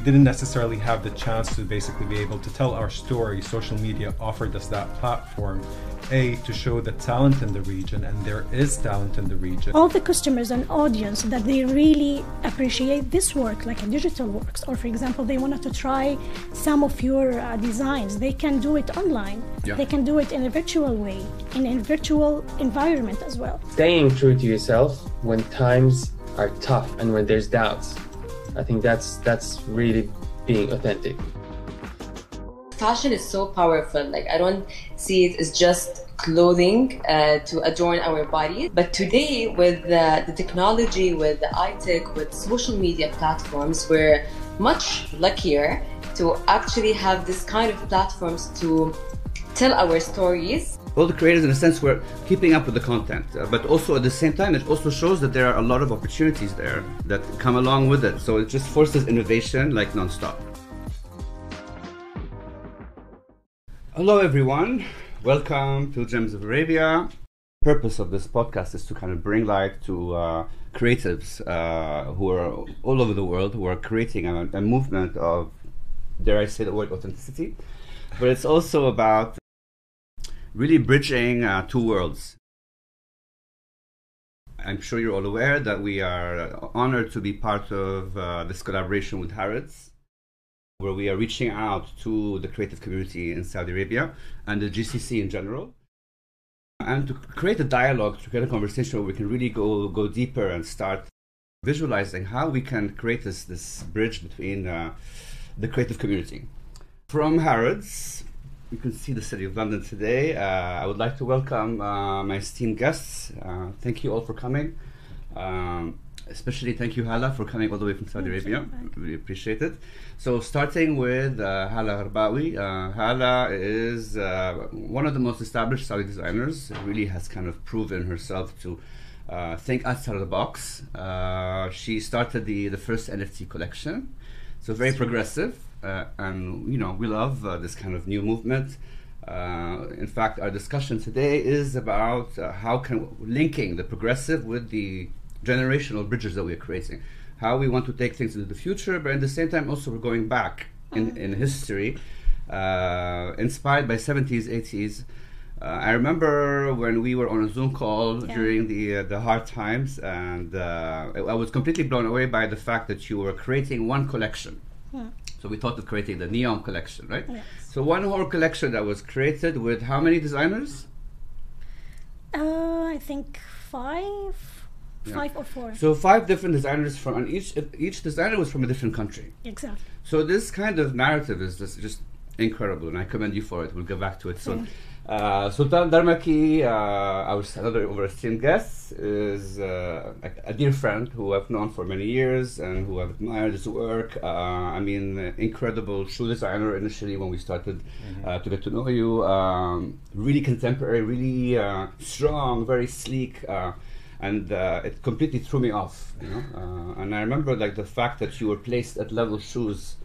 we didn't necessarily have the chance to basically be able to tell our story. Social media offered us that platform, a to show the talent in the region, and there is talent in the region. all the customers and audience that they really appreciate this work like a digital works or for example they wanted to try some of your uh, designs they can do it online Yeah. they can do it in a virtual way in a virtual environment as well staying true to yourself when times are tough and when there's doubts. I think that's that's really being authentic. fashion is so powerful. Like I don't see it as just clothing uh, to adorn our bodies. But today, with the technology, with the iTech, with social media platforms, we're much luckier to actually have this kind of platforms to tell our stories all the creators in a sense were keeping up with the content uh, but also at the same time it also shows that there are a lot of opportunities there that come along with it. So it just forces innovation like non-stop. Hello everyone. Welcome to gems of arabia. Purpose of this podcast is to kind of bring light to uh, creatives uh, who are all over the world who are creating a, a movement of dare i say the word authenticity. But it's also about really bridging uh, two worlds. I'm sure you're all aware that we are honored to be part of uh, this collaboration with Harrods, where we are reaching out to the creative community in Saudi Arabia and the GCC in general, and to create a dialogue, to create a conversation where we can really go go deeper and start visualizing how we can create this this bridge between uh, the creative community. From Harrods, you can see the city of London today. Uh, I would like to welcome uh, my esteemed guests. Uh, thank you all for coming. Um, especially thank you, Hala, for coming all the way from Saudi Thank. Arabia. Really appreciate it. So, starting with uh, Hala Gharbawi. Uh, Hala is uh, one of the most established Saudi designers. Really has kind of proven herself to uh, think outside of the box. Uh, she started the, the first NFT collection. So very progressive, and you know we love uh, this kind of new movement. Uh, in fact, our discussion today is about uh, how can linking the progressive with the generational bridges that we're creating. How we want to take things into the future, but at the same time also we're going back in, in history, uh, inspired by 70s, 80s. Uh, I remember when we were on a Zoom call Yeah. during the uh, the hard times, and uh, I I was completely blown away by the fact that you were creating one collection. So we thought of creating the Neon collection, right? Yes. So one whole collection that was created with how many designers? uh, i think five Yeah. five or four So five different designers from, and each each designer was from a different country. exactly So this kind of narrative is just, just incredible, and I commend you for it. We'll get back to it soon. Uh, Sultan Darmaki, uh, our another of our esteemed guests, is uh, a, a dear friend who I've known for many years and who I've admired his work. Uh, I mean, incredible shoe designer initially when we started uh, to get to know you. Um, really contemporary, really uh, strong, very sleek. Uh, and uh, it completely threw me off, you know. Uh, and I remember like the fact that you were placed at level shoes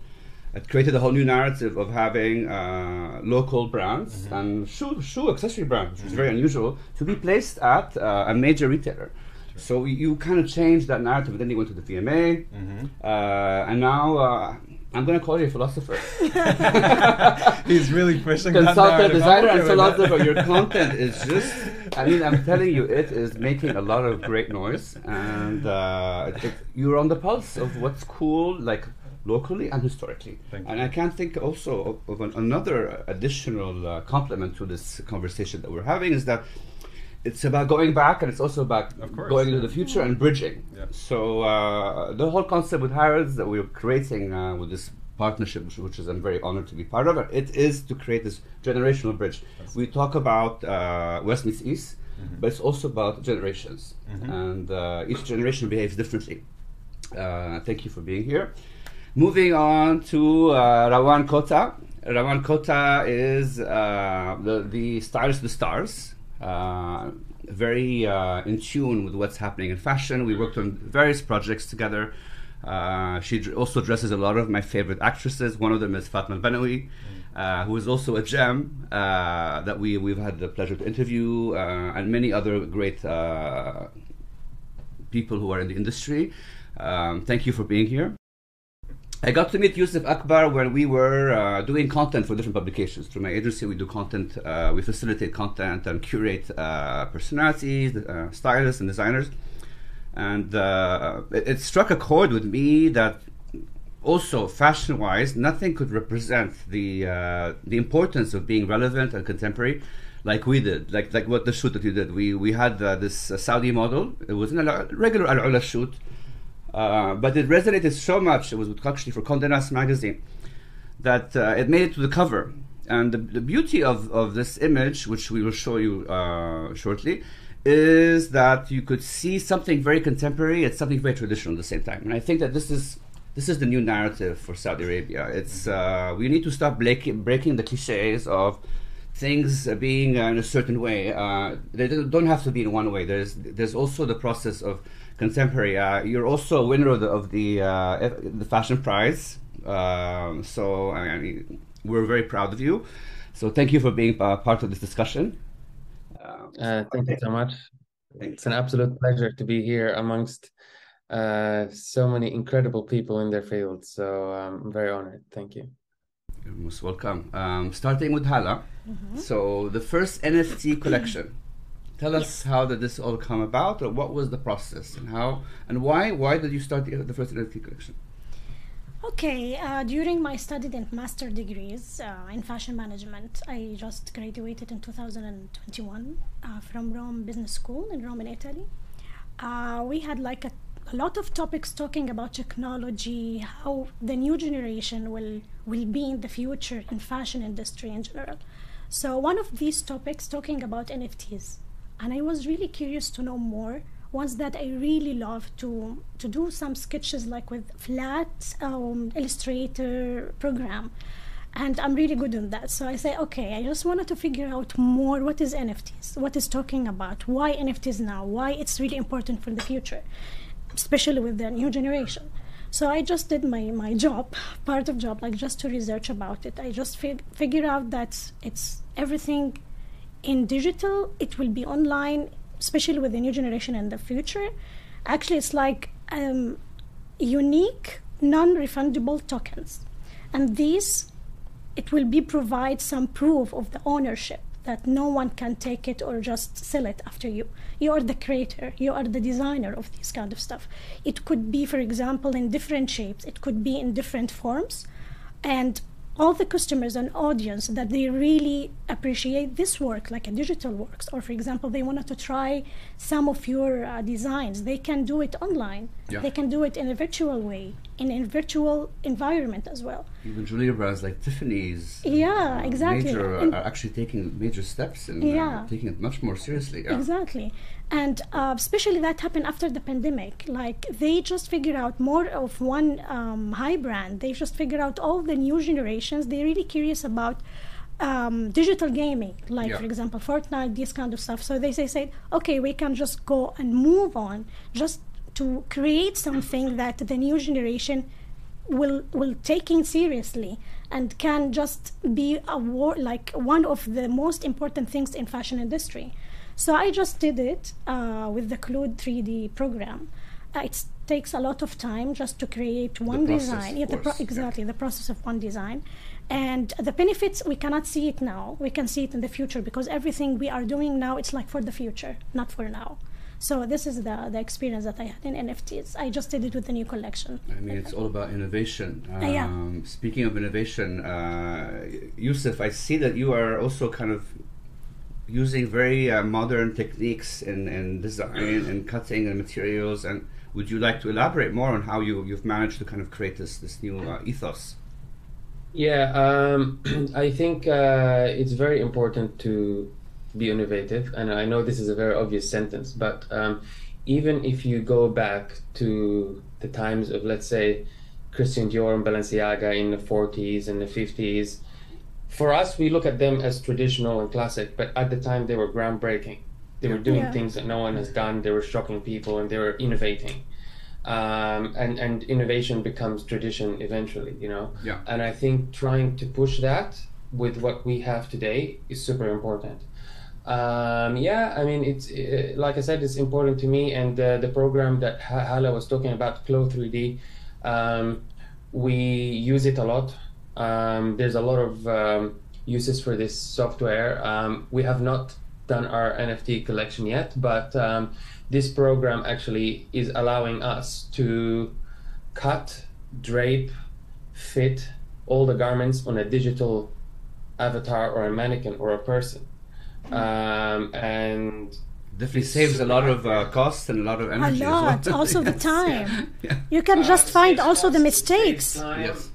it created a whole new narrative of having uh, local brands and shoe, shoe accessory brands, which is very unusual, to be placed at uh, a major retailer. So you kind of changed that narrative, and then you went to the V&A, uh, and now uh, I'm going to call you a philosopher. He's really pushing that Consultant, designer, and okay with that. philosopher. Your content is just, I mean, I'm telling you, it is making a lot of great noise, and uh, it, you're on the pulse of what's cool, like locally and historically. And. I can't think also of, of an, another additional uh, compliment to this conversation that we're having is that it's about going back and it's also about course, going into the future and bridging. Yeah. So uh, the whole concept with Harrods that we're creating uh, with this partnership, which, which is I'm very honored to be part of, it is to create this generational bridge. We talk about uh, West meets East, Mm-hmm. but it's also about generations, and uh, each generation behaves differently. Uh, thank you for being here. Moving on to uh, Rawan Kattoa. Rawan Kattoa is uh, the, the stylist the stars. Uh, very uh, in tune with what's happening in fashion. We worked on various projects together. Uh, she also dresses a lot of my favorite actresses. One of them is Fatma Banawi, uh, who is also a gem uh, that we, we've had the pleasure to interview, uh, and many other great uh, people who are in the industry. Um, thank you for being here. I got to meet Yusuf Akbar when we were uh, doing content for different publications. Through my agency, we do content, uh, we facilitate content and curate uh, personalities, uh, stylists, and designers. And uh, it, it struck a chord with me that also fashion wise, nothing could represent the uh, the importance of being relevant and contemporary like we did, like like what the shoot that you did. We we had this Saudi model. It was a regular Al Ula shoot, uh, but it resonated so much. It was actually for Condé Nast magazine that uh, it made it to the cover. And the, the beauty of, of this image, which we will show you uh, shortly, is that you could see something very contemporary and something very traditional at the same time. And I think that this is this is the new narrative for Saudi Arabia. It's uh, we need to stop breaking breaking the cliches of things being uh, in a certain way. Uh, they don't have to be in one way. There's there's also the process of contemporary. Uh, you're also a winner of the of the, uh, the fashion prize. Um, so I mean, we're very proud of you. So thank you for being uh, part of this discussion. Um, uh, thank you so much. It's an absolute pleasure to be here amongst uh, so many incredible people in their field. So um, I'm very honored. Thank you. You're most welcome. Um, starting with Hala. Mm-hmm. So the first NFT collection. Tell us yes. how did this all come about, or what was the process, and how and why? Why did you start the, the first NFT collection? Okay, uh, during my studied and master degrees uh, in fashion management, I just graduated in 2021 uh, from Rome Business School in Rome, in Italy. Uh, we had like a a lot of topics talking about technology, how the new generation will will be in the future in fashion industry in general. So one of these topics talking about NFTs, and I was really curious to know more. Ones that I really love to to do some sketches like with flat um, Illustrator program, and I'm really good on that. So I say, okay, I just wanted to figure out more. What is NFTs? What is talking about? Why NFTs now? Why it's really important for the future? especially with the new generation. So I just did my, my job, part of job, like just to research about it. I just fig- figured out that it's everything in digital. It will be online, especially with the new generation in the future. Actually, it's like um, unique, non-fungible tokens, and these it will be provide some proof of the ownership that no one can take it or just sell it after you. You are the creator, you are the designer of this kind of stuff. It could be, for example, in different shapes, it could be in different forms. And all the customers and audience that they really appreciate this work like a digital works or for example they wanted to try some of your uh, designs they can do it online yeah. they can do it in a virtual way in a virtual environment as well even jewelry brands like tiffany's yeah uh, exactly major, are actually taking major steps and uh, yeah. uh, taking it much more seriously yeah. exactly and uh, especially that happened after the pandemic. Like they just figured out more of one um, high brand. They just figured out all the new generations. They're really curious about um, digital gaming like yeah. for example fortnite this kind of stuff. So they say, say okay we can just go and move on just to create something that the new generation will will take in seriously and can just be a war like one of the most important things in fashion industry so I just did it uh, with the CLO 3D program. Uh, it takes a lot of time just to create one design. Yeah, the pro- exactly yeah. the process of one design, and the benefits we cannot see it now. We can see it in the future because everything we are doing now it's like for the future, not for now. So this is the the experience that I had in NFTs. I just did it with the new collection. I mean, it's all about innovation. Um, uh, yeah. Speaking of innovation, uh, Yusuf, I see that you are also kind of using very uh, modern techniques in, in design and cutting and materials. And would you like to elaborate more on how you, you've managed to kind of create this, this new uh, ethos? Yeah, um, I think uh, it's very important to be innovative. And I know this is a very obvious sentence, but um, even if you go back to the times of, let's say, Christian Dior and Balenciaga in the 40s and the 50s, for us, we look at them as traditional and classic, but at the time they were groundbreaking. They were doing yeah. things that no one has done. They were shocking people, and they were innovating. Um, and and innovation becomes tradition eventually, you know. Yeah. And I think trying to push that with what we have today is super important. Um, yeah, I mean, it's uh, like I said, it's important to me. And uh, the program that Hala was talking about, CLO 3D, um, we use it a lot. Um, there's a lot of um, uses for this software. Um, we have not done our NFT collection yet, but um, this program actually is allowing us to cut, drape, fit all the garments on a digital avatar or a mannequin or a person. Um, and Definitely saves a lot of uh, cost and a lot of A energy. as well. lot. Also the time. Yeah. You can just find saves also the mistakes. Yes.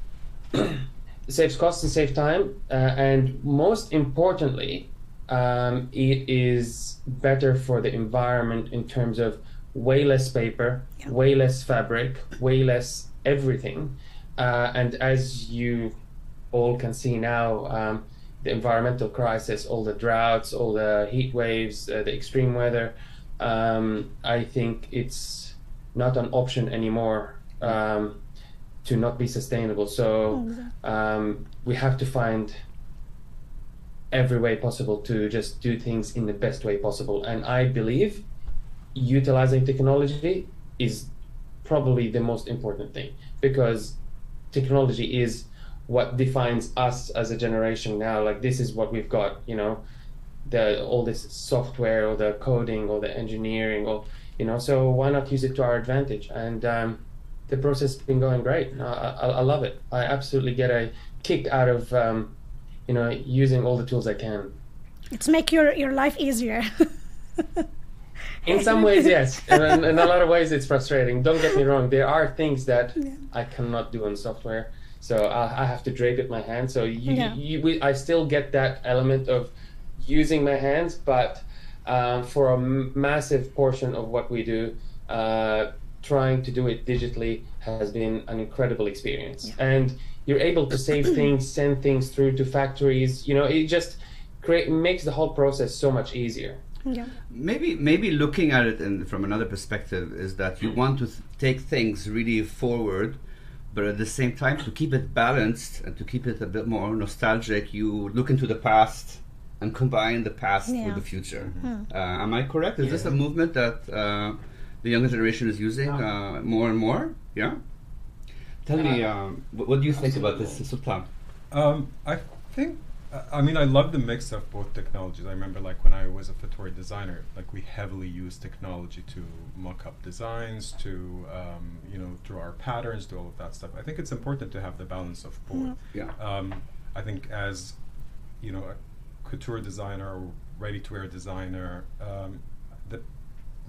time, saves costs and saves time, uh, and most importantly, um, it is better for the environment in terms of way less paper, Yeah. way less fabric, way less everything. Uh, and as you all can see now, um, the environmental crisis, all the droughts, all the heat waves, uh, the extreme weather, um, I think it's not an option anymore um, to not be sustainable. So um, we have to find every way possible to just do things in the best way possible. And I believe utilizing technology is probably the most important thing because technology is what defines us as a generation now. Like this is what we've got, you know, the all this software or the coding or the engineering or you know. So why not use it to our advantage? And um, the process has been going great. I, I, I love it. I absolutely get a kick out of um, you know using all the tools I can. It's make your, your life easier. In some ways, yes. And in a lot of ways, it's frustrating. Don't get me wrong. There are things that I cannot do on software, so I, I have to drape it my hand. So you, Yeah. you, we, I still get that element of using my hands, but um, for a m- massive portion of what we do, uh, trying to do it digitally has been an incredible experience. And you're able to save things, send things through to factories. You know, it just create makes the whole process so much easier. yeah. Maybe maybe looking at it in, from another perspective is that you want to th- take things really forward, but at the same time to keep it balanced and to keep it a bit more nostalgic, you look into the past and combine the past Yeah. with the future. Uh, am I correct? Is this a movement that uh, the younger generation is using uh, more and more? Yeah. Tell me, um, what, what do you think about this, Sultan? Um, I think, I- I mean, I love the mix of both technologies. I remember, like, when I was a Fattori designer, like, we heavily used technology to mock up designs, to, um, you know, draw our patterns, do all of that stuff. I think it's important to have the balance of both. Yeah. Um, I think as, you know, a couture designer or ready-to-wear designer, um, the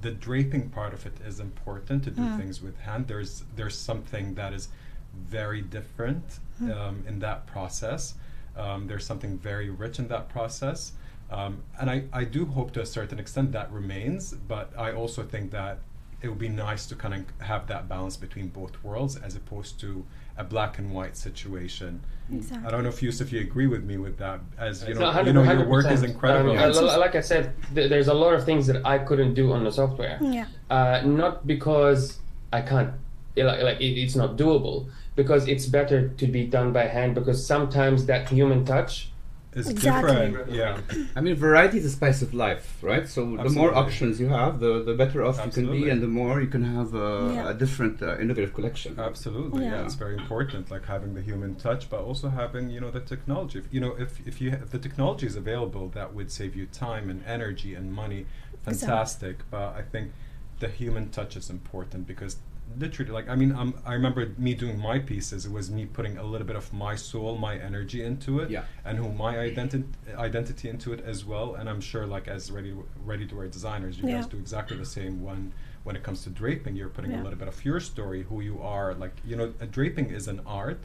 the draping part of it is important to do things with hand. There's there's something that is very different um, in that process. Um, there's something very rich in that process. Um, and I, I do hope to a certain extent that remains, but I also think that it would be nice to kind of have that balance between both worlds as opposed to a black and white situation. Exactly. I don't know if Yusuf, you agree with me with that, as you know, not you know, your work is incredible. Um, like I said, th- there's a lot of things that I couldn't do on the software. Yeah. Uh, not because I can't, like, like it, it's not doable, because it's better to be done by hand. Because sometimes that human touch. It's Exactly. different, yeah. I mean, variety is the spice of life, right? So the more options you have, the, the better off you can be, and the more you can have uh, Yeah. a different uh, innovative collection. Absolutely, yeah. Yeah. it's very important. Like having the human touch, but also having you know the technology. If, you know, if if you if the technology is available, that would save you time and energy and money. Fantastic, but I think the human touch is important because literally, like I mean, um, I remember me doing my pieces. It was me putting a little bit of my soul, my energy into it, Yeah. and who my identi- identity into it as well. And I'm sure, like as ready ready to wear designers, you Yeah. guys do exactly the same when when it comes to draping. You're putting a little bit of your story, who you are. Like you know, a draping is an art,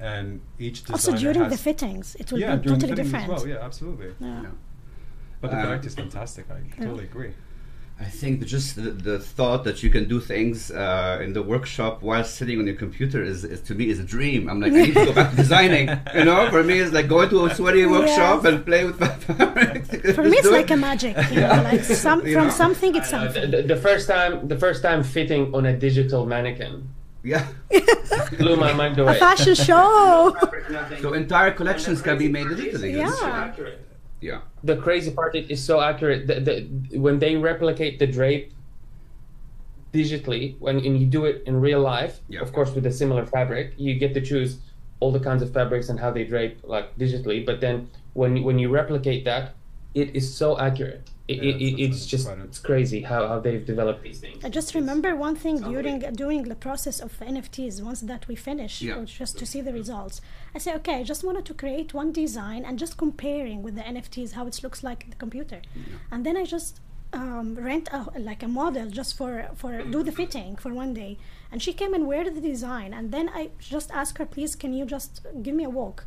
and each designer Also during has the fittings, it will yeah, be during the totally fittings different. as well. Yeah, absolutely. Yeah. Yeah. But the Um, variety is fantastic. I totally agree. I think just the, the thought that you can do things uh, in the workshop while sitting on your computer is, is to me is a dream. I'm like, I need to go back to designing. You know, for me, it's like going to a sweaty workshop and play with my fabrics. For me, it's like a magic. You know, like some You from know? something, it's something. the, the first time, the first time fitting on a digital mannequin yeah. blew my mind A away. fashion show. So entire collections can be made digitally. That's- Yeah. Yeah. The crazy part is so accurate. The, the, when they replicate the drape, digitally when and you do it in real life. Yeah. Of course, with a similar fabric, you get to choose all the kinds of fabrics and how they drape like digitally. But then when when you replicate that, it is so accurate. It, Yeah, it, it's just incredible. it's crazy how, how they've developed these things. I just remember one thing during during the process of NFTs. Once that we finish, Yeah. just to see the results, I say, okay, I just wanted to create one design and just comparing with the NFTs how it looks like in the computer, and then I just um, rent a, like a model just for for do the fitting for one day, and she came and wear the design, and then I just asked her, please, can you just give me a walk?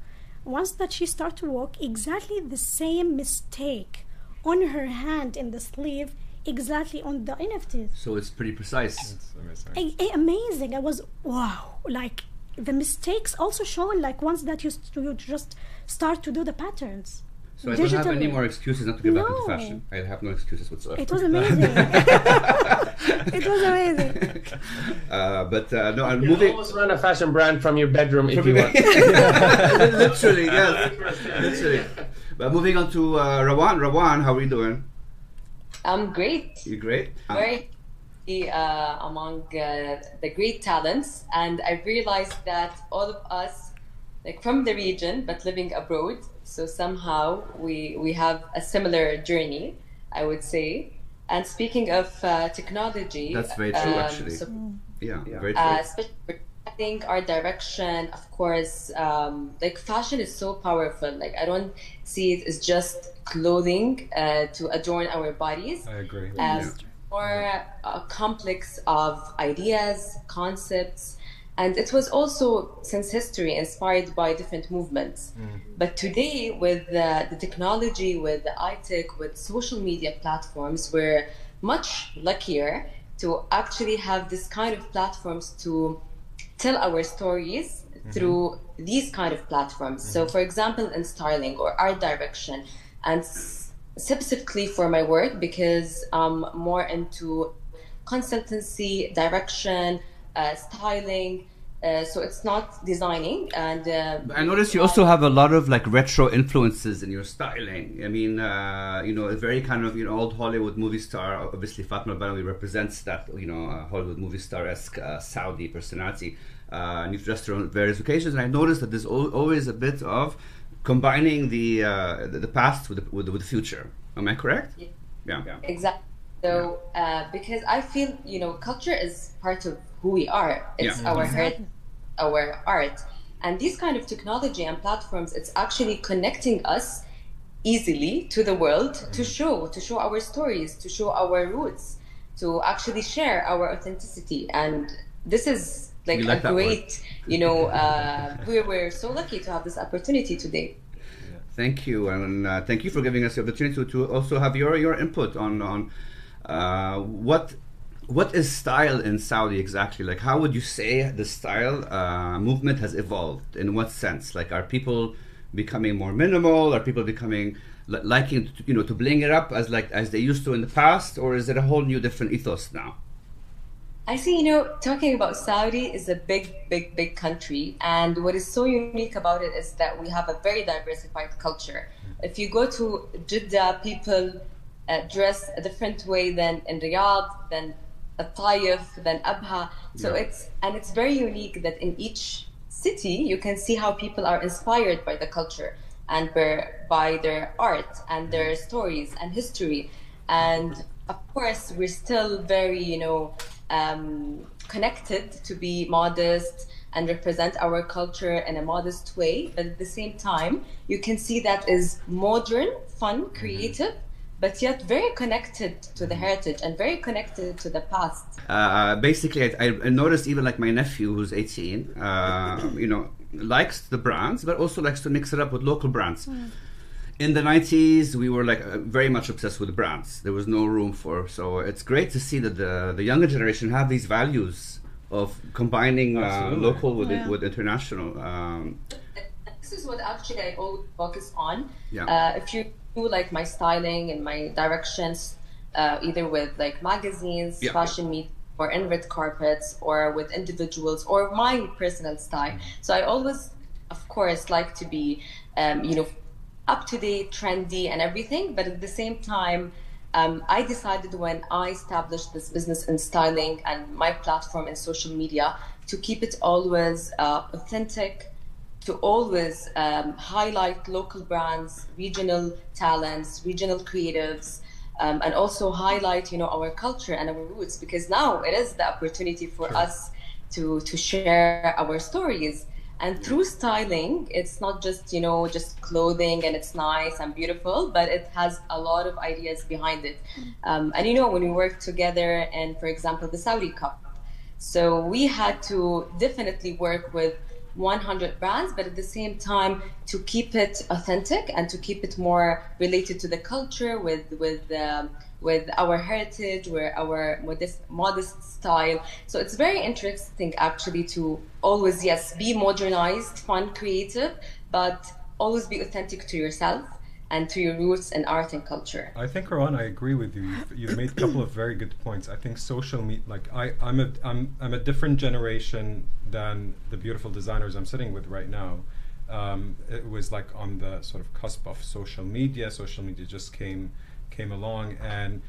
Once that she started to walk, exactly the same mistake on her hand in the sleeve, exactly on the NFTs. So it's pretty precise. It's amazing. A- a- amazing. I was wow. Like the mistakes also shown. Like once that you, st- you just start to do the patterns. So I don't have any more excuses not to get back into No. fashion. I have no excuses whatsoever. It was amazing. it was amazing. uh, but uh, no, I'm You moving. almost run a fashion brand from your bedroom if you want. literally, yes, literally. But moving on to uh, Rawan. Rawan, how are you doing? I'm great. You're great? Um, Very uh, among uh, the great talents, and I realized that all of us, like from the region but living abroad, so somehow we we have a similar journey, I would say. And speaking of uh, technology, That's very true, actually. so yeah, Yeah. very true. uh, especially for I think our direction, of course, um, like fashion is so powerful. Like I don't see it as just clothing uh, to adorn our bodies. I agree. Um, Yeah. Or a complex of ideas, concepts, and it was also since history inspired by different movements. But today, with uh, the technology, with the iTech, with social media platforms, we're much luckier to actually have this kind of platforms to tell our stories through these kind of platforms. So, for example, in styling or art direction, and specifically for my work because I'm more into consultancy, direction, uh, styling. Uh, so it's not designing and uh, I noticed you also have a lot of like retro influences in your styling. I mean, uh, you know, a very kind of you know old Hollywood movie star. Obviously, Fatma Banawi represents that you know uh, Hollywood movie star esque uh, Saudi personality. Uh, and you've dressed her on various occasions, and I noticed that there's al- always a bit of combining the uh, the, past with the, with, the, with the future. Am I correct? Yeah. Yeah. yeah. Exactly. So, uh, because I feel, you know, culture is part of who we are. It's Yeah. our Exactly. heritage, our art. And these kind of technology and platforms, it's actually connecting us easily to the world to show, to show our stories, to show our roots, to actually share our authenticity. And this is like, We like a that word. great, you know, uh, we we're so lucky to have this opportunity today. Thank you, and uh, thank you for giving us the opportunity to, to also have your, your input on on uh, what what is style in Saudi exactly. Like, how would you say the style uh, movement has evolved? In what sense? Like, are people becoming more minimal? Are people becoming li- liking to, you know to bling it up as like as they used to in the past, or is it a whole new different ethos now? I see, you know, talking about Saudi is a big, big, big country. And what is so unique about it is that we have a very diversified culture. If you go to Jeddah, people uh, dress a different way than in Riyadh, than Taif, than Abha. So Yeah. it's, and it's very unique that in each city you can see how people are inspired by the culture and by, by their art and their stories and history. And of course, we're still very, you know, um, connected to be modest and represent our culture in a modest way. But at the same time, you can see that is modern, fun, creative, but yet very connected to the heritage and very connected to the past. uh, basically, I, I noticed even like my nephew who's 18, uh, you know, likes the brands, but also likes to mix it up with local brands. In the 90s, we were like uh, very much obsessed with brands. There was no room for. So it's great to see that the the younger generation have these values of combining uh, local with Yeah. with international. Um, This is what actually I always focus on. Yeah. Uh, if you do like my styling and my directions, uh, either with like magazines, Yeah. fashion meet, or in red carpets, or with individuals, or my personal style. So I always, of course, like to be, um, you know, up to date, trendy, and everything. But at the same time, Um, I decided when I established this business in styling and my platform in social media to keep it always uh, authentic, to always um, highlight local brands, regional talents, regional creatives, um, and also highlight, you know, our culture and our roots. Because now it is the opportunity for Sure. us to to share our stories. And through styling, it's not just you know just clothing and it's nice and beautiful, but it has a lot of ideas behind it. Um, and you know when we work together, and for example, the Saudi Cup, so we had to definitely work with 100 brands, but at the same time to keep it authentic and to keep it more related to the culture with with um, with our heritage, with our modest modest style. So it's very interesting actually to always yes be modernized, fun, creative, but always be authentic to yourself and to your roots in art and culture. I think, Rawan, I agree with you. You've, you've made a couple of very good points. I think social media, like I, I'm a, I'm, I'm a different generation than the beautiful designers I'm sitting with right now. Um, it was like on the sort of cusp of social media. Social media just came, came along, and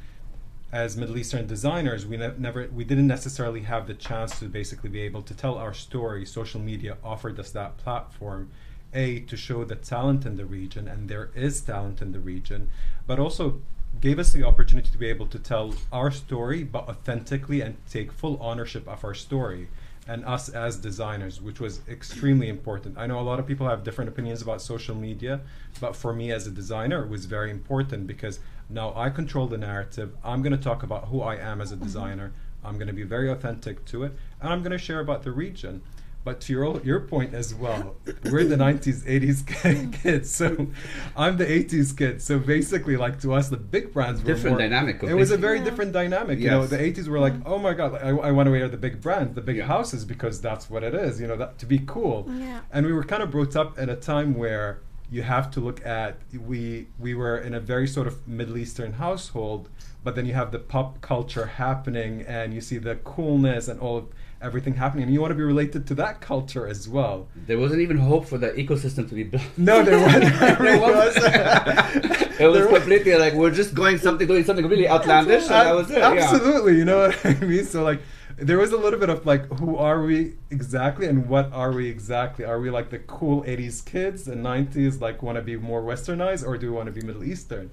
as Middle Eastern designers, we ne- never, we didn't necessarily have the chance to basically be able to tell our story. Social media offered us that platform a to show the talent in the region and there is talent in the region but also gave us the opportunity to be able to tell our story but authentically and take full ownership of our story and us as designers which was extremely important. I know a lot of people have different opinions about social media but for me as a designer it was very important because now i control the narrative. I'm going to talk about who i am as a mm-hmm. designer. I'm going to be very authentic to it and i'm going to share about the region but to your your point as well, we're the '90s, '80s kids. So I'm the '80s kid. So basically, like to us, the big brands were Different more- dynamic, It was a very Yeah. different dynamic. You know, the '80s were like, oh my god, I, I want to wear the big brands, the big Yeah. houses, because that's what it is. You know, that to be cool. Yeah. And we were kind of brought up at a time where you have to look at we we were in a very sort of Middle Eastern household, but then you have the pop culture happening, and you see the coolness and all of everything happening, and you want to be related to that culture as well. There wasn't even hope for the ecosystem to be built. No, there wasn't. There was. was. it was There was- completely like we're just going something, doing something really outlandish, and that was it. Yeah. Absolutely, you know what I mean. So like, there was a little bit of like, who are we exactly, and what are we exactly? Are we like the cool '80s kids and '90s, like want to be more Westernized, or do we want to be Middle Eastern?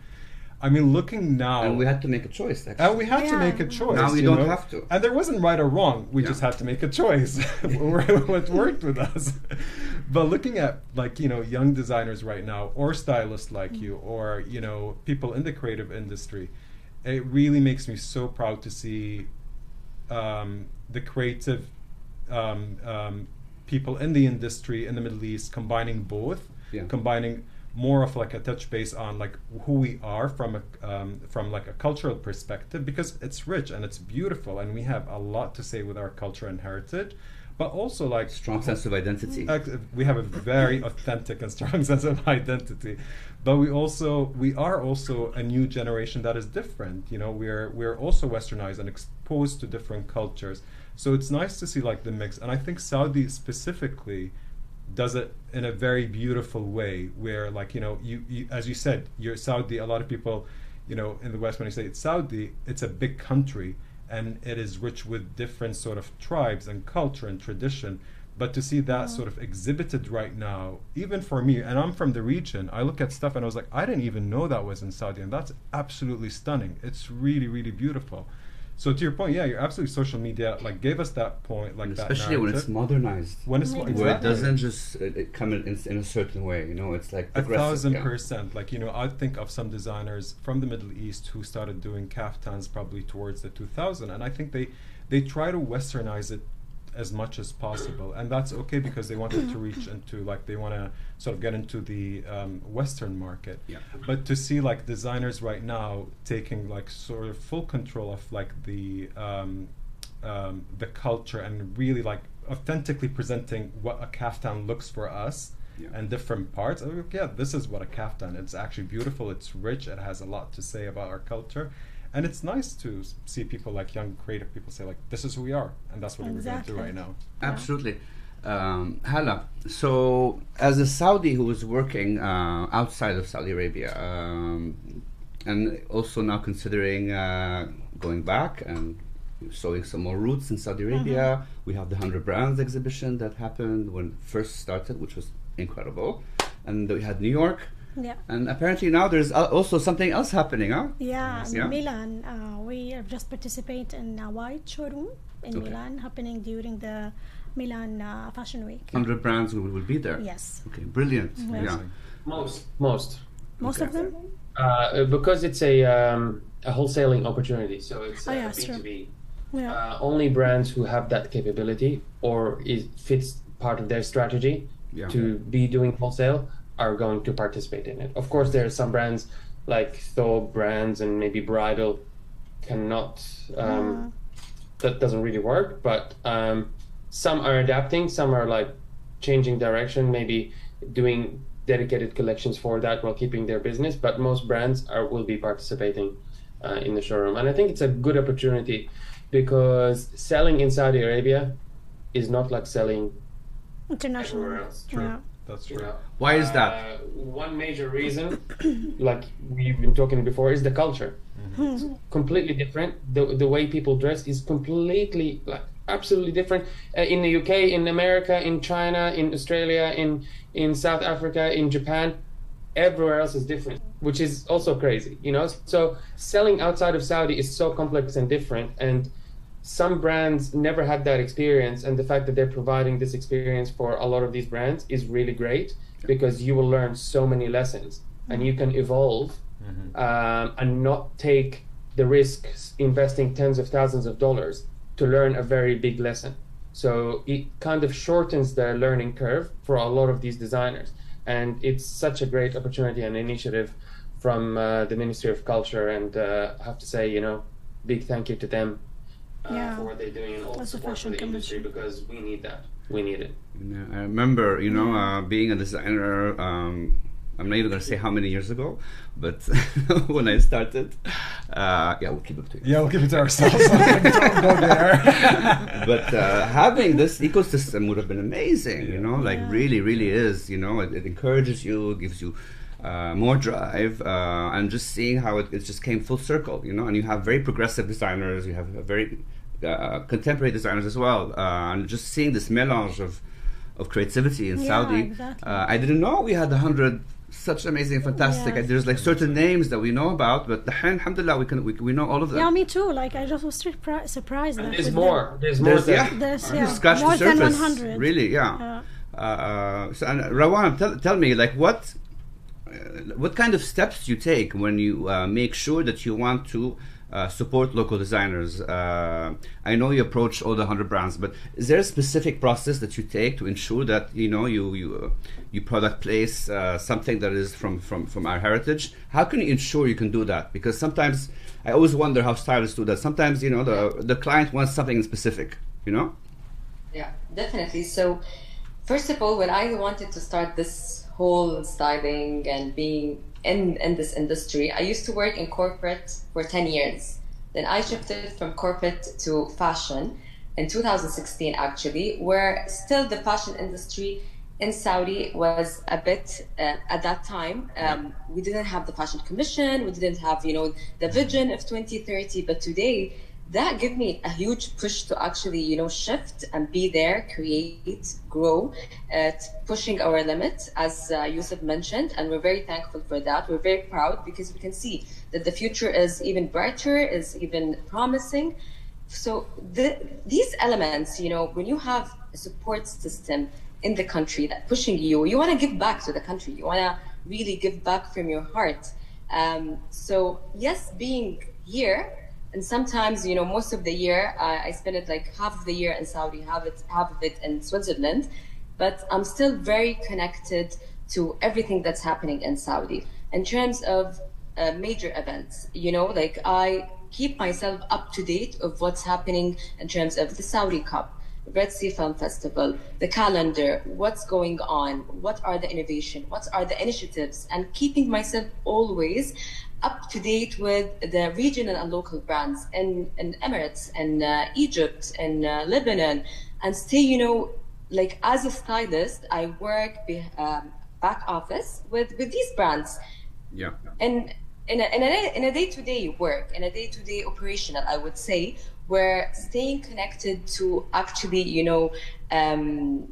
I mean, looking now, And we had to make a choice. Actually. and we had to make a choice. Now we don't know? have to. And there wasn't right or wrong. We Yeah. just had to make a choice. what worked with us. But looking at like you know young designers right now, or stylists like you, or you know people in the creative industry, it really makes me so proud to see um, the creative um, um, people in the industry in the Middle East combining both, Yeah. combining more of like a touch base on like who we are from a um, from like a cultural perspective because it's rich and it's beautiful and we have a lot to say with our culture and heritage, but also like Strong sense of identity. We have a very authentic and strong sense of identity but we also we are also a new generation that is different you know we're we're also westernized and exposed to different cultures so it's nice to see like the mix and i think saudi specifically does it in a very beautiful way where like you know you, you as you said you're saudi a lot of people you know in the west when you say it's saudi it's a big country and it is rich with different sort of tribes and culture and tradition. But to see that mm-hmm. sort of exhibited right now even for me and i'm from the region i look at stuff and i was like i didn't even know that was in saudi and that's absolutely stunning. It's really really beautiful so to your point yeah you're absolutely social media like gave us that point like that especially when it's modernized. when it's Where Where it doesn't just uh, it come in, in, in a certain way, you know, it's like A thousand yeah. percent. Like, you know, I think of some designers from the Middle East who started doing kaftans probably towards the 2000. And I think they, they try to westernize it as much as possible. And that's okay because they wanted to reach into, like, they want to sort of get into the um, Western market. Yeah. But to see, like, designers right now taking, like, sort of full control of, like, the, um, um, the culture and really, like, authentically presenting what a kaftan looks for us Yeah. and different parts. I'm like, yeah, this is what a kaftan. It's actually beautiful. It's rich. It has a lot to say about our culture, and it's nice to see people like young creative people say like, "This is who we are," and that's what we're going to do right now. Yeah. Absolutely. Um, Hala, so as a Saudi who was working uh, outside of Saudi Arabia, um, and also now considering uh, going back and showing some more roots in Saudi Arabia. We have the 100 Brands exhibition that happened when first started, which was incredible. And we had New York. Yeah. And apparently now there's also something else happening, huh? Yeah, in Yeah. Milan, uh, we have just participate in a white showroom in Okay. Milan happening during the Milan uh, Fashion Week. 100 brands will, will be there. Yes, Okay, brilliant. Yeah. Most, most. most Okay. of them. Uh, because it's a um, a wholesaling opportunity, so it's Oh, uh, yeah. B2B. Yeah. Uh, only brands who have that capability or it fits part of their strategy Yeah. to be doing wholesale are going to participate in it. Of course, there are some brands like Thor brands and maybe Bridal cannot. Um, That doesn't really work, but um, some are adapting. Some are like changing direction, maybe doing dedicated collections for that while keeping their business. But most brands are will be participating uh, in the showroom, and I think it's a good opportunity because selling in Saudi Arabia is not like selling International. everywhere else. Yeah. That's You true. know? Why is that? Uh, one major reason, like we've been talking before, is the culture. It's completely different. The the way people dress is completely like absolutely different. Uh, in the UK, in America, in China, in Australia, in in South Africa, in Japan, everywhere else is different, which is also crazy. You know, so selling outside of Saudi is so complex and different, and some brands never had that experience and the fact that they're providing this experience for a lot of these brands is really great because you will learn so many lessons and you can evolve um, and not take the risks investing tens of thousands of dollars to learn a very big lesson. So it kind of shortens the learning curve for a lot of these designers and it's such a great opportunity and initiative from uh, the ministry of culture and uh, i have to say you know big thank you to them uh, Yeah. for what they're doing and all As a support for fashion the industry because we need that. We need it. Yeah, I remember, you know, uh, being a designer. Um, I'm not even going to say how many years ago, but when I started, uh, yeah, we'll keep it to you. Yeah, we'll give it to ourselves. Don't go there. but uh, having this ecosystem would have been amazing, you know, like Yeah. really, really is, you know, it, it encourages you, gives you uh, more drive, uh, and just seeing how it, it just came full circle, you know, and you have very progressive designers, you have a very uh, contemporary designers as well, uh, and just seeing this melange of of creativity in Yeah, Saudi. exactly. Uh, I didn't know we had a hundred such amazing, fantastic. Yes. There's like certain names that we know about, but the alhamdulillah, we can we, we know all of them. Yeah, me too. Like I just was surprised. that There's with more. There's more. There's, than- yeah, There's, yeah, scratch more the than surface. 100. Really, yeah. Yeah. Uh, so, and Rawan, tell, tell me, like, what uh, what kind of steps do you take when you uh, make sure that you want to uh, support local designers? Uh, I know you approach all the hundred brands, but is there a specific process that you take to ensure that you know you you uh, you product place uh, something that is from, from from our heritage? How can you ensure you can do that? Because sometimes I always wonder how stylists do that. Sometimes you know the the client wants something specific, you know. Yeah, definitely. So, first of all, when I wanted to start this whole styling and being in, in this industry, I used to work in corporate for 10 years. Then I shifted from corporate to fashion in 2016, actually, where still the fashion industry in Saudi was a bit uh, at that time. Um, we didn't have the fashion commission, we didn't have you know the vision of 2030. But today, that gave me a huge push to actually you know shift and be there, create, grow, at pushing our limits, as uh, Yusuf mentioned, and we're very thankful for that. We're very proud because we can see that the future is even brighter, is even promising. So the, these elements, you know, when you have a support system in the country that pushing you, you want to give back to the country. You want to really give back from your heart. Um, so yes, being here, and sometimes you know most of the year uh, I spend it like half of the year in Saudi, half it half of it in Switzerland, but I'm still very connected to everything that's happening in Saudi in terms of uh, major events. You know, like I keep myself up to date of what's happening in terms of the Saudi Cup, Red Sea Film Festival, the calendar, what's going on, what are the innovation, what are the initiatives, and keeping myself always up to date with the regional and local brands in, in Emirates and uh, Egypt and uh, Lebanon, and stay, you know, like as a stylist, I work be, um, back office with with these brands. Yeah. And in a, in a, in a day-to-day work, in a day-to-day operational, I would say, where staying connected to actually, you know, um,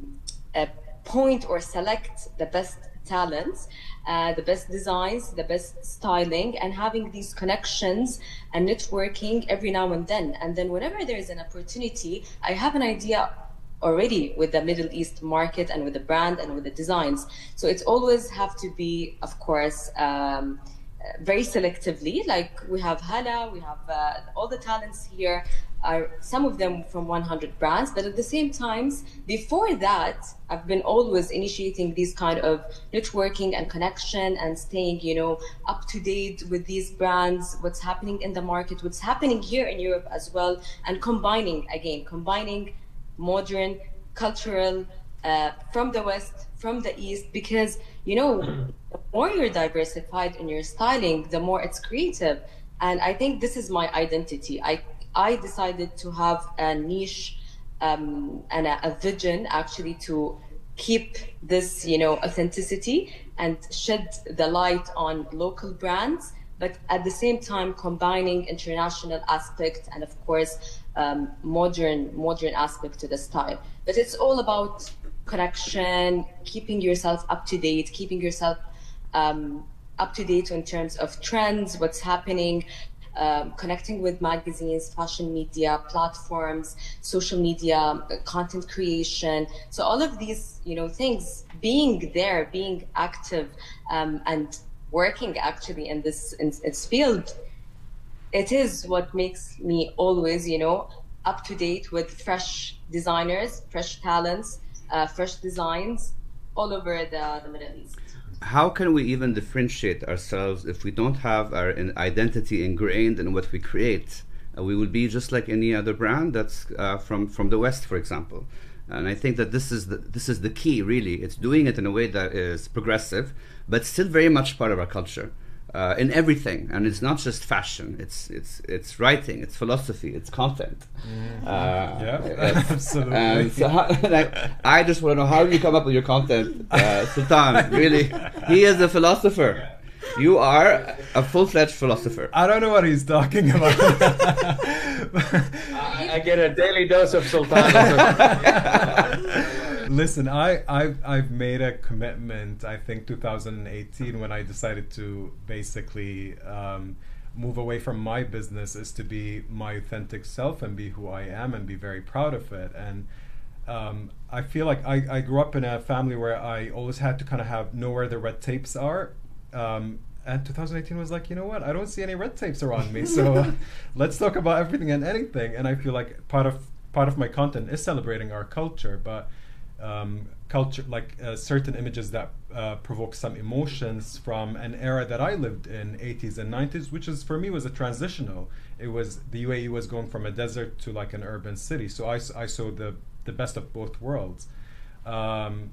point or select the best talents, uh, the best designs, the best styling, and having these connections and networking every now and then. And then, whenever there is an opportunity, I have an idea already with the Middle East market and with the brand and with the designs. So it's always have to be, of course. Um, very selectively. Like we have Hala, we have uh, all the talents here are some of them from 100 brands, but at the same times, before that, I've been always initiating these kind of networking and connection and staying, you know, up to date with these brands, what's happening in the market, what's happening here in Europe as well, and combining again, combining modern, cultural, uh, from the West, from the East, because you know, the more you're diversified in your styling, the more it's creative. And I think this is my identity. I I decided to have a niche um, and a, a vision actually to keep this, you know, authenticity and shed the light on local brands, but at the same time combining international aspect and of course um, modern modern aspect to the style. But it's all about connection, keeping yourself up to date, keeping yourself um, up to date in terms of trends, what's happening, um, connecting with magazines, fashion media, platforms, social media, content creation. So all of these, you know, things being there, being active, um, and working actually in this in this field, it is what makes me always, you know, up to date with fresh designers, fresh talents, uh, fresh designs all over the, the Middle East how can we even differentiate ourselves if we don't have our identity ingrained in what we create? Uh, we will be just like any other brand that's uh, from from the West, for example. And I think that this is the this is the key. Really, it's doing it in a way that is progressive, but still very much part of our culture uh, in everything, and it's not just fashion. It's it's it's writing, it's philosophy, it's content. Mm. Uh, yeah, absolutely. And so, how, like, I just want to know how you come up with your content, uh, Sultan. Really, he is a philosopher. You are a full-fledged philosopher. I don't know what he's talking about. I, I, get a daily dose of Sultan. Listen, I, I've, I've made a commitment, I think 2018, when I decided to basically um, move away from my business, is to be my authentic self and be who I am and be very proud of it. And um, I feel like I, I grew up in a family where I always had to kind of have know where the red tapes are. Um, and 2018 was like, you know what? I don't see any red tapes around me, so uh, let's talk about everything and anything. And I feel like part of part of my content is celebrating our culture, but um, culture, like uh, certain images that uh, provoke some emotions from an era that I lived in, 80s and 90s, which is for me was a transitional. It was the UAE was going from a desert to like an urban city, so I, I saw the the best of both worlds. Um,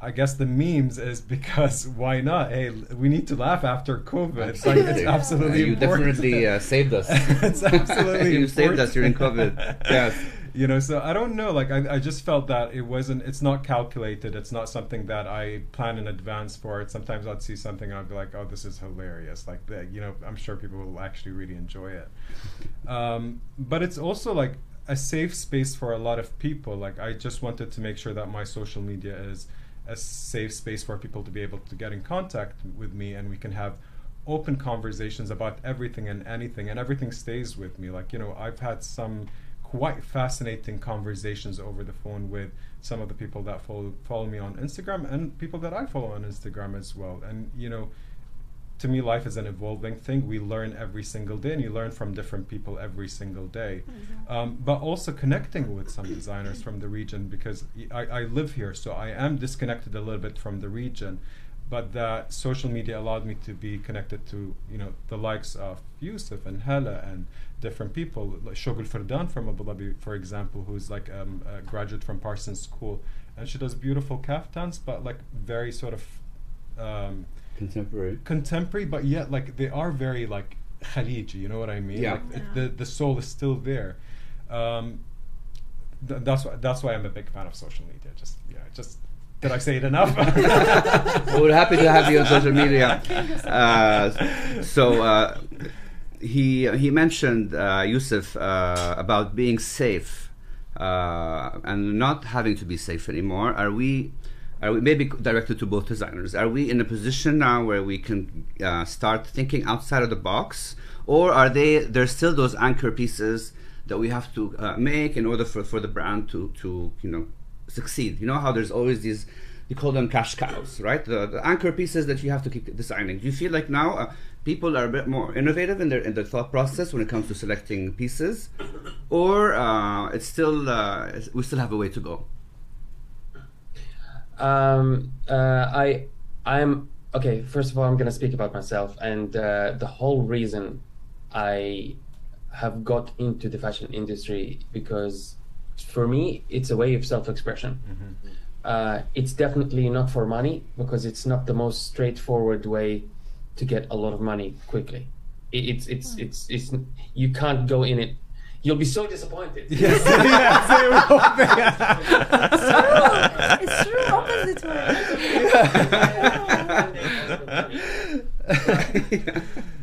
I guess the memes is because why not? Hey, we need to laugh after COVID. It's like it's absolutely. Uh, you important. definitely uh, saved us. it's absolutely. you saved us during COVID. Yes you know so i don't know like I, I just felt that it wasn't it's not calculated it's not something that i plan in advance for it. Sometimes i'd see something and i'd be like oh this is hilarious like that you know i'm sure people will actually really enjoy it. Um, but it's also like a safe space for a lot of people like i just wanted to make sure that my social media is a safe space for people to be able to get in contact with me and we can have open conversations about everything and anything and everything stays with me. Like you know i've had some quite fascinating conversations over the phone with some of the people that follow follow me on Instagram and people that I follow on Instagram as well. And you know, to me, life is an evolving thing. We learn every single day, and you learn from different people every single day. Mm-hmm. Um, but also connecting with some designers from the region because I, I live here, so I am disconnected a little bit from the region but that social media allowed me to be connected to you know the likes of Yousef and Hala and different people. Like Shogul Fardan from Abu Dhabi for example who's like um, a graduate from Parsons School. And she does beautiful kaftans but like very sort of um, contemporary. contemporary but yet like they are very like Khaliji you know what I mean? Yeah. like yeah. It, the the soul is still there. Um, th- that's why that's why I'm a big fan of social media. Just yeah just Did I say it enough? We're happy to have you on social media. Uh, so uh, he he mentioned uh, Yousef uh, about being safe uh, and not having to be safe anymore. Are we? Are we maybe directed to both designers? Are we in a position now where we can uh, start thinking outside of the box, or are they? There's still those anchor pieces that we have to uh, make in order for, for the brand to to you know succeed. You know how there's always these you call them cash cows, right? The, the anchor pieces that you have to keep designing. Do you feel like now uh, people are a bit more innovative in their in their thought process when it comes to selecting pieces, or uh, it's still uh, we still have a way to go? Um, uh, I, I'm okay. First of all, I'm going to speak about myself, and uh, the whole reason I have got into the fashion industry because for me it's a way of self-expression. Uh, it's definitely not for money because it's not the most straightforward way to get a lot of money quickly. It, it's it's it's it's you can't go in it. You'll be so disappointed. yes, yes, it's true, opposite way.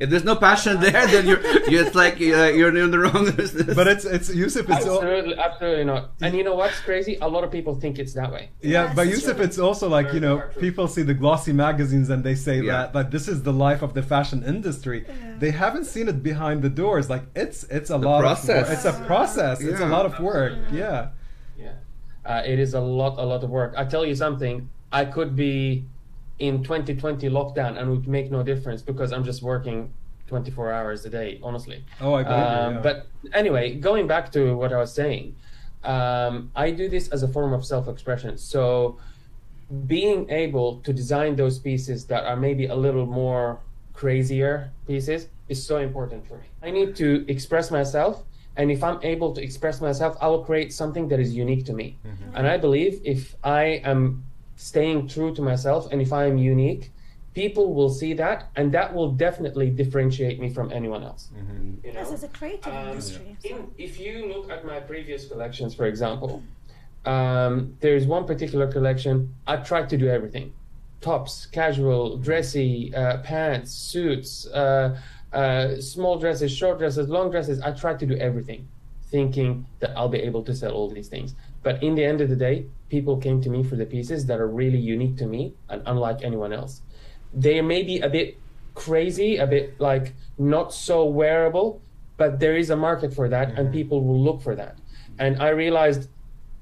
if there's no passion there, then you're, you're it's like uh, you're in the wrong business. but it's it's Yousef. It's all, Absolutely, absolutely not. And you know what's crazy? A lot of people think it's that way. Yeah, Yes, but it's Yousef, true. it's also like you know, people see the glossy magazines and they say Yeah. that that this is the life of the fashion industry. They haven't seen it behind the doors. Like it's it's a lot process. of it's a process. It's a lot of work. Yeah. Yeah, uh, it is a lot, a lot of work. I tell you something. I could be in 2020 lockdown and would make no difference because I'm just working 24 hours a day. Honestly. Oh, I believe you, Um, yeah. But anyway, going back to what I was saying, um, I do this as a form of self-expression. So being able to design those pieces that are maybe a little more crazier pieces is so important for me. I need to express myself, and if I'm able to express myself, I will create something that is unique to me. And I believe if I am staying true to myself and if I am unique, people will see that, and that will definitely differentiate me from anyone else. You know? This is a creative Um, industry. in, if you look at my previous collections, for example, um, there's one particular collection I tried to do everything: tops, casual, dressy, uh, pants, suits, uh, uh, small dresses, short dresses, long dresses. I tried to do everything, thinking that I'll be able to sell all these things. But in the end of the day, people came to me for the pieces that are really unique to me and unlike anyone else. They may be a bit crazy, a bit like not so wearable, but there is a market for that and mm-hmm. people will look for that. And I realized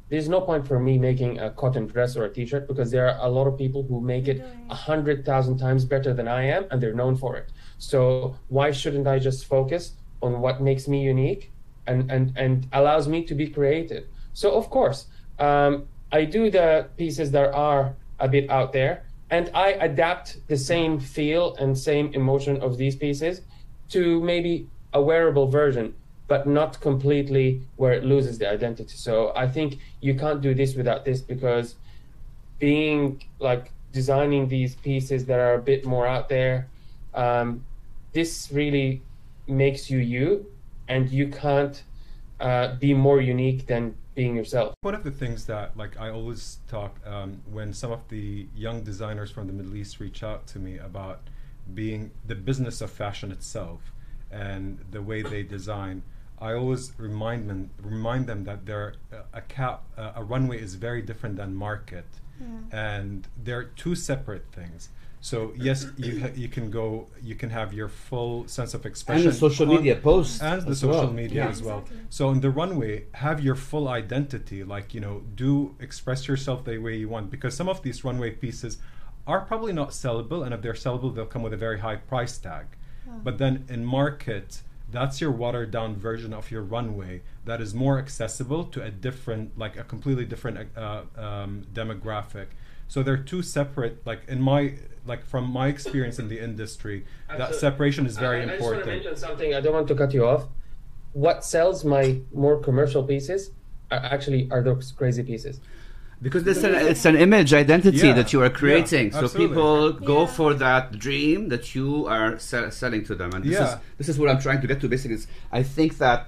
there's no point for me making a cotton dress or a t-shirt because there are a lot of people who make it a hundred thousand times better than I am and they're known for it. So why shouldn't I just focus on what makes me unique and and and allows me to be creative? So of course, um, I do the pieces that are a bit out there, and I adapt the same feel and same emotion of these pieces to maybe a wearable version, but not completely where it loses the identity. So I think you can't do this without this because being like designing these pieces that are a bit more out there, um, this really makes you you, and you can't uh, be more unique than being yourself. One of the things that, like, I always talk um, when some of the young designers from the Middle East reach out to me about being the business of fashion itself and the way they design. I always remind them remind them that there a cap uh, a runway is very different than market, and they're two separate things. So yes, you ha- you can go you can have your full sense of expression and the social on- media posts and the as social well. media Yeah, as well. exactly. So in the runway, have your full identity. Like you know, do express yourself the way you want because some of these runway pieces are probably not sellable, and if they're sellable, they'll come with a very high price tag. But then in market, that's your watered down version of your runway that is more accessible to a different, like a completely different uh, um, demographic. So they're two separate. Like in my, like from my experience in the industry, uh, that separation is uh, very I, I just want to important. mention something. I don't want to cut you off. What sells my more commercial pieces are actually are those crazy pieces. Because it's an, it's an image identity Yeah, that you are yeah, creating. so people go Yeah. for that dream that you are se- selling to them. And this, Yeah. is, this is what I'm trying to get to basically. Is I think that,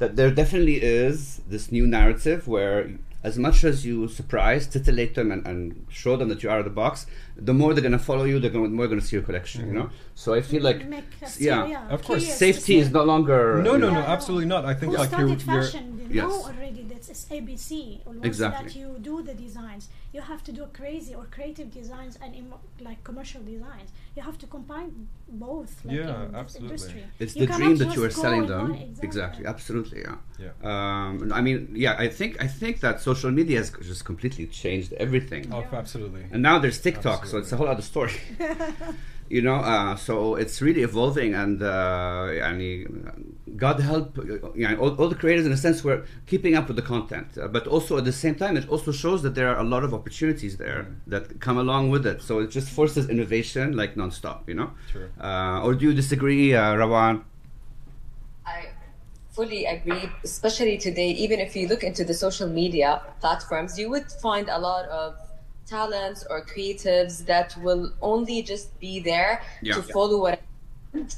that there definitely is this new narrative where as much as you surprise, titillate them, and, and show them that you are out of the box, the more they're going to follow you. They're going, the more going to see your collection. You know. So I feel like, Make yeah, Of course, curious safety is no longer. No, no, no, no. absolutely not. I think Who like you're, studied you're fashion, they Yes. know already that it's ABC. Or Exactly. that you do the designs, you have to do crazy or creative designs and imo- like commercial designs. You have to combine both. Like Yeah, in this absolutely. industry. It's You the dream that you are selling them. one- Exactly. Absolutely. Yeah. Yeah. Um, I mean, yeah. I think I think that social media has just completely changed everything. Oh, absolutely. And now there's TikTok, so it's a whole other story. you know, uh, so it's really evolving, and uh, and God help, you know, all, all, the creators in a sense were keeping up with the content, uh, but also at the same time, it also shows that there are a lot of opportunities there that come along with it. So it just forces innovation like nonstop, you know. Sure. Uh, or do you disagree, uh, Rawan? I fully agree, especially today. Even if you look into the social media platforms, you would find a lot of talents or creatives that will only just be there Yeah. to follow what. I want.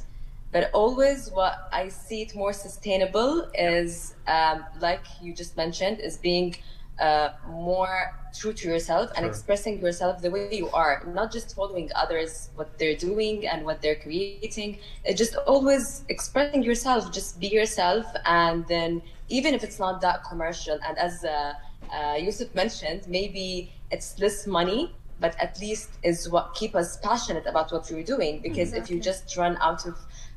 But always, what I see it more sustainable is, um, like you just mentioned, is being uh, more true to yourself and Sure. expressing yourself the way you are, not just following others what they're doing and what they're creating. It just always expressing yourself. Just be yourself, and then even if it's not that commercial, and as uh, uh, Yousef mentioned, maybe it's less money, but at least is what keep us passionate about what we're doing. Because if you just run out of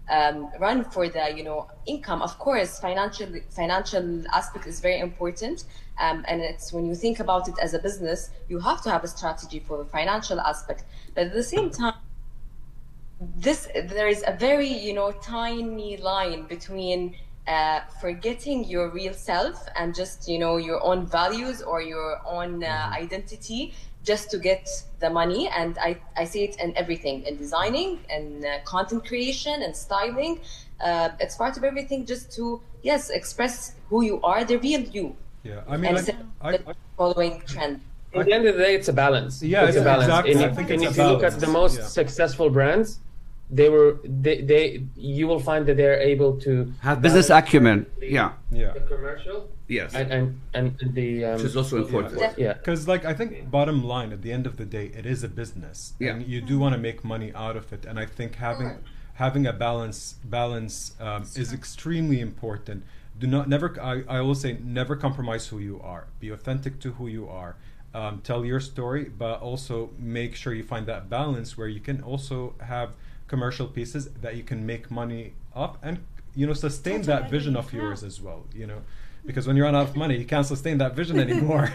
um, run for the you know income of course financial financial aspect is very important. Um, and it's when you think about it as a business you have to have a strategy for the financial aspect. But at the same time this there is a very you know tiny line between uh, forgetting your real self and just you know your own values or your own uh, identity just to get the money and I, I see it in everything in designing and uh, content creation and styling uh, it's part of everything just to yes express who you are the real you Yeah, I mean, like, instead I, of following trend At the end of the day, it's a balance. Yeah, it's a balance. exactly. And, I if, think and it's if a you look at the most Yeah. successful brands, they were they, they you will find that they're able to Have business acumen. the- Yeah. yeah. the commercial Yes. and and, and the um, Which is also important. Yeah. yeah. Because, like, I think bottom line, at the end of the day, it is a business, Yeah. and you do want to make money out of it. And I think having having a balance balance um, is extremely important. Do not never. I, I always say never compromise who you are. Be authentic to who you are. Um, tell your story, but also make sure you find that balance where you can also have commercial pieces that you can make money up and you know sustain Totally that vision of yours Yeah. as well. You know, because when you run out of money, you can't sustain that vision anymore.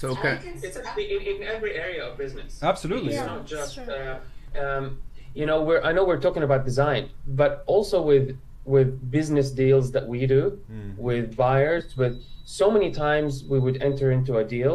So okay. It's actually in, in every area of business. Absolutely. It's Yeah, not just uh, um, you know we're I know we're talking about design, but also with with business deals that we do Mm. with buyers. With so many times we would enter into a deal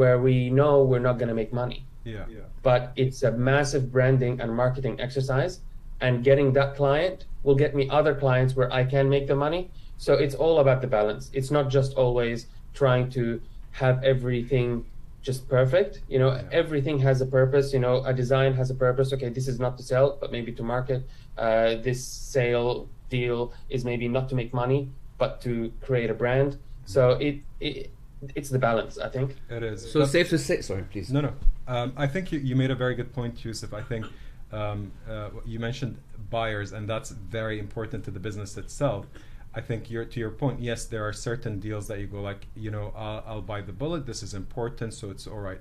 where we know we're not going to make money, Yeah. yeah. but it's a massive branding and marketing exercise, and getting that client will get me other clients where I can make the money. So it's all about the balance. It's not just always trying to have everything just perfect. You know, Yeah. everything has a purpose. You know, a design has a purpose. Okay, this is not to sell, but maybe to market. Uh, this sale deal is maybe not to make money, but to create a brand. So it, it it's the balance, I think. It is. So But- safe to say. Sorry, please. No, no. Um, I think you, you made a very good point, Yousef. I think um, uh, you mentioned buyers, and that's very important to the business itself. I think you're, to your point, yes, there are certain deals that you go like, you know, I'll, I'll buy the bullet. This is important, so it's all right.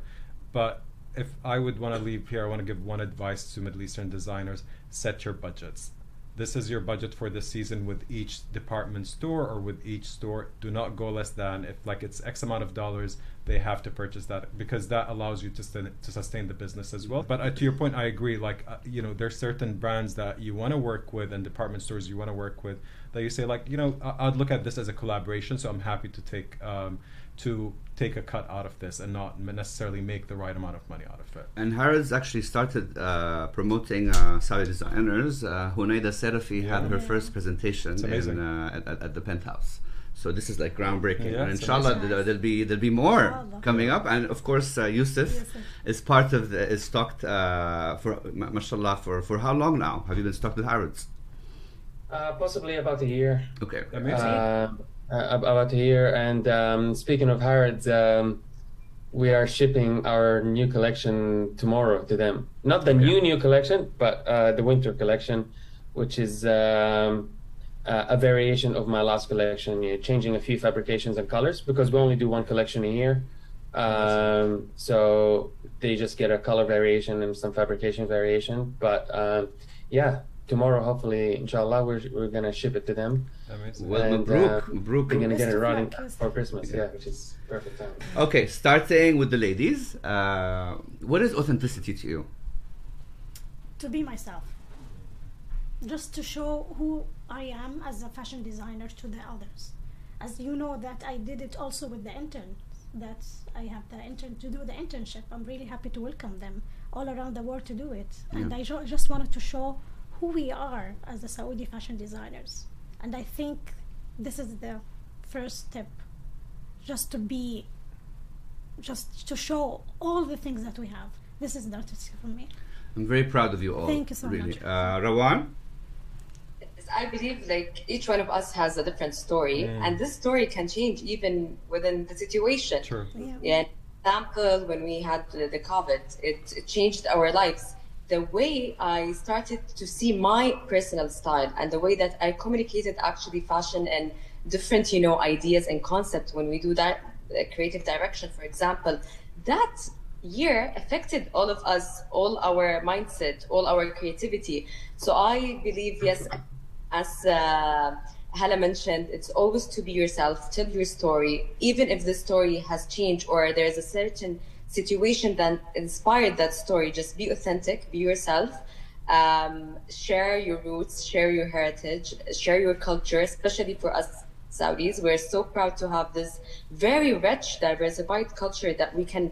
But if I would want to leave here, I want to give one advice to Middle Eastern designers: set your budgets. This is your budget for this season with each department store or with each store. Do not go less than if like it's X amount of dollars, they have to purchase that because that allows you to sustain, to sustain the business as well. But uh, to your point, I agree. Like uh, you know, there's certain brands that you want to work with and department stores you want to work with that you say like you know I- I'd look at this as a collaboration. So I'm happy to take um, to take a cut out of this and not necessarily make the right amount of money out of it. And Harrods actually started uh, promoting uh, Saudi designers. Uh, Honayda Serafi had her first presentation in, uh, at, at, at the penthouse. So this is like groundbreaking, Yeah, and inshallah amazing. there, there'll be there'll be more Inshallah. coming up, and of course uh, Yousef Yousef. is part of the, is stocked uh, for ma- mashallah for for how long now? Have you been stocked with Harrods? Uh, possibly about a year. Okay, Amazing. Uh, about year. And um, speaking of Harrods, um, we are shipping our new collection tomorrow to them. Not the new new collection, but uh, the winter collection, which is um, uh, a variation of my last collection, know, changing a few fabrications and colors because we only do one collection a year. Um, so they just get a color variation and some fabrication variation. But um, yeah, tomorrow, hopefully, inshallah, we're, we're gonna ship it to them. Amazing. Well, And, Mabruk, uh, Mabruk. They're gonna get it running for Christmas, yeah, which is perfect time. Okay, starting with the ladies. Uh, what is authenticity to you? to be myself just to show who i am as a fashion designer to the others as you know that i did it also with the interns that i have the intern to do the internship i'm really happy to welcome them all around the world to do it and i jo- just wanted to show who we are as the saudi fashion designers and i think this is the first step just to be just to show all the things that we have this is the artistic for me I'm very proud of you all. Thank you so really. much. Uh, Rawan? I believe like each one of us has a different story, and this story can change even within the situation. Sure. yeah Yeah. Example, when we had the, the COVID, it, it changed our lives. The way I started to see my personal style and the way that I communicated actually fashion and different, you know, ideas and concepts when we do that creative direction, for example, that year affected all of us, all our mindset, all our creativity. So I believe, yes, as uh, Hala mentioned, it's always to be yourself, tell your story, even if the story has changed or there's a certain situation that inspired that story. Just be authentic, be yourself, um, share your roots, share your heritage, share your culture, especially for us Saudis. We're so proud to have this very rich, diversified culture that we can,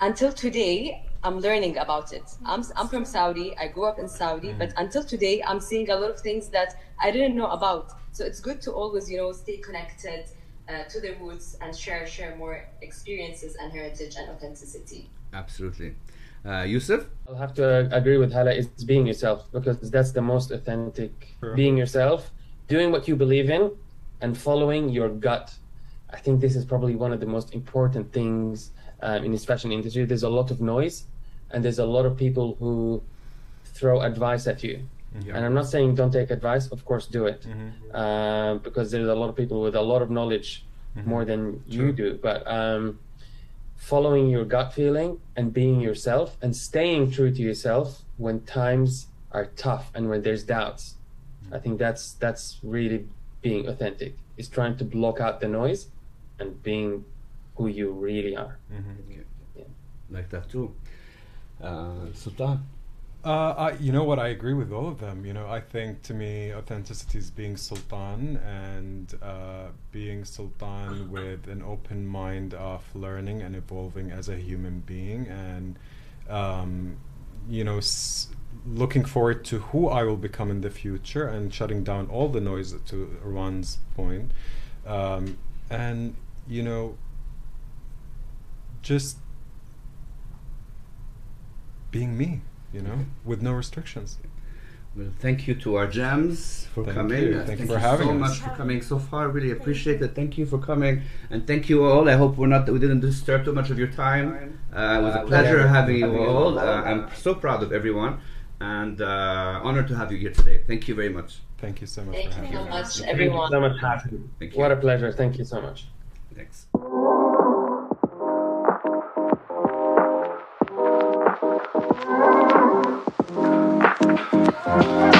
until today, I'm learning about it. I'm, I'm from Saudi. I grew up in Saudi, but until today, I'm seeing a lot of things that I didn't know about. So it's good to always, you know, stay connected uh, to the roots and share share more experiences and heritage and authenticity. Absolutely. Uh, Yousef? I'll have to agree with Hala. It's being yourself because that's the most authentic. Sure. Being yourself, doing what you believe in, and following your gut. I think this is probably one of the most important things um, in this fashion industry. There's a lot of noise, and there's a lot of people who throw advice at you. Yeah. And I'm not saying don't take advice. Of course, do it, Mm-hmm. um, because there's a lot of people with a lot of knowledge more than you do. But um, following your gut feeling and being yourself and staying true to yourself when times are tough and when there's doubts. I think that's that's really being authentic. Is trying to block out the noise and being who you really are. Like that too. Uh, Sultan? Uh, I, you know what? I agree with all of them. You know, I think to me, authenticity is being sultan and uh, being sultan with an open mind of learning and evolving as a human being, and um, you know, s- looking forward to who I will become in the future, and shutting down all the noise. To Rawan's point, um, and you know, just being me, you know, with no restrictions. Well, thank you to our gems for Thank coming. you. Uh, Thank you for having so us. much for coming so far. Really appreciate it. Thank you for coming, and thank you all. I hope we're not we didn't disturb too much of your time. Uh, it was a pleasure having you all. Uh, I'm so proud of everyone, and uh, honored to have you here today. Thank you very much. Thank you so much Thank for you having so me. much, Thank you everyone. so much, Hassan. Thank you. What a pleasure. Thank you so much. Thanks. Thank you.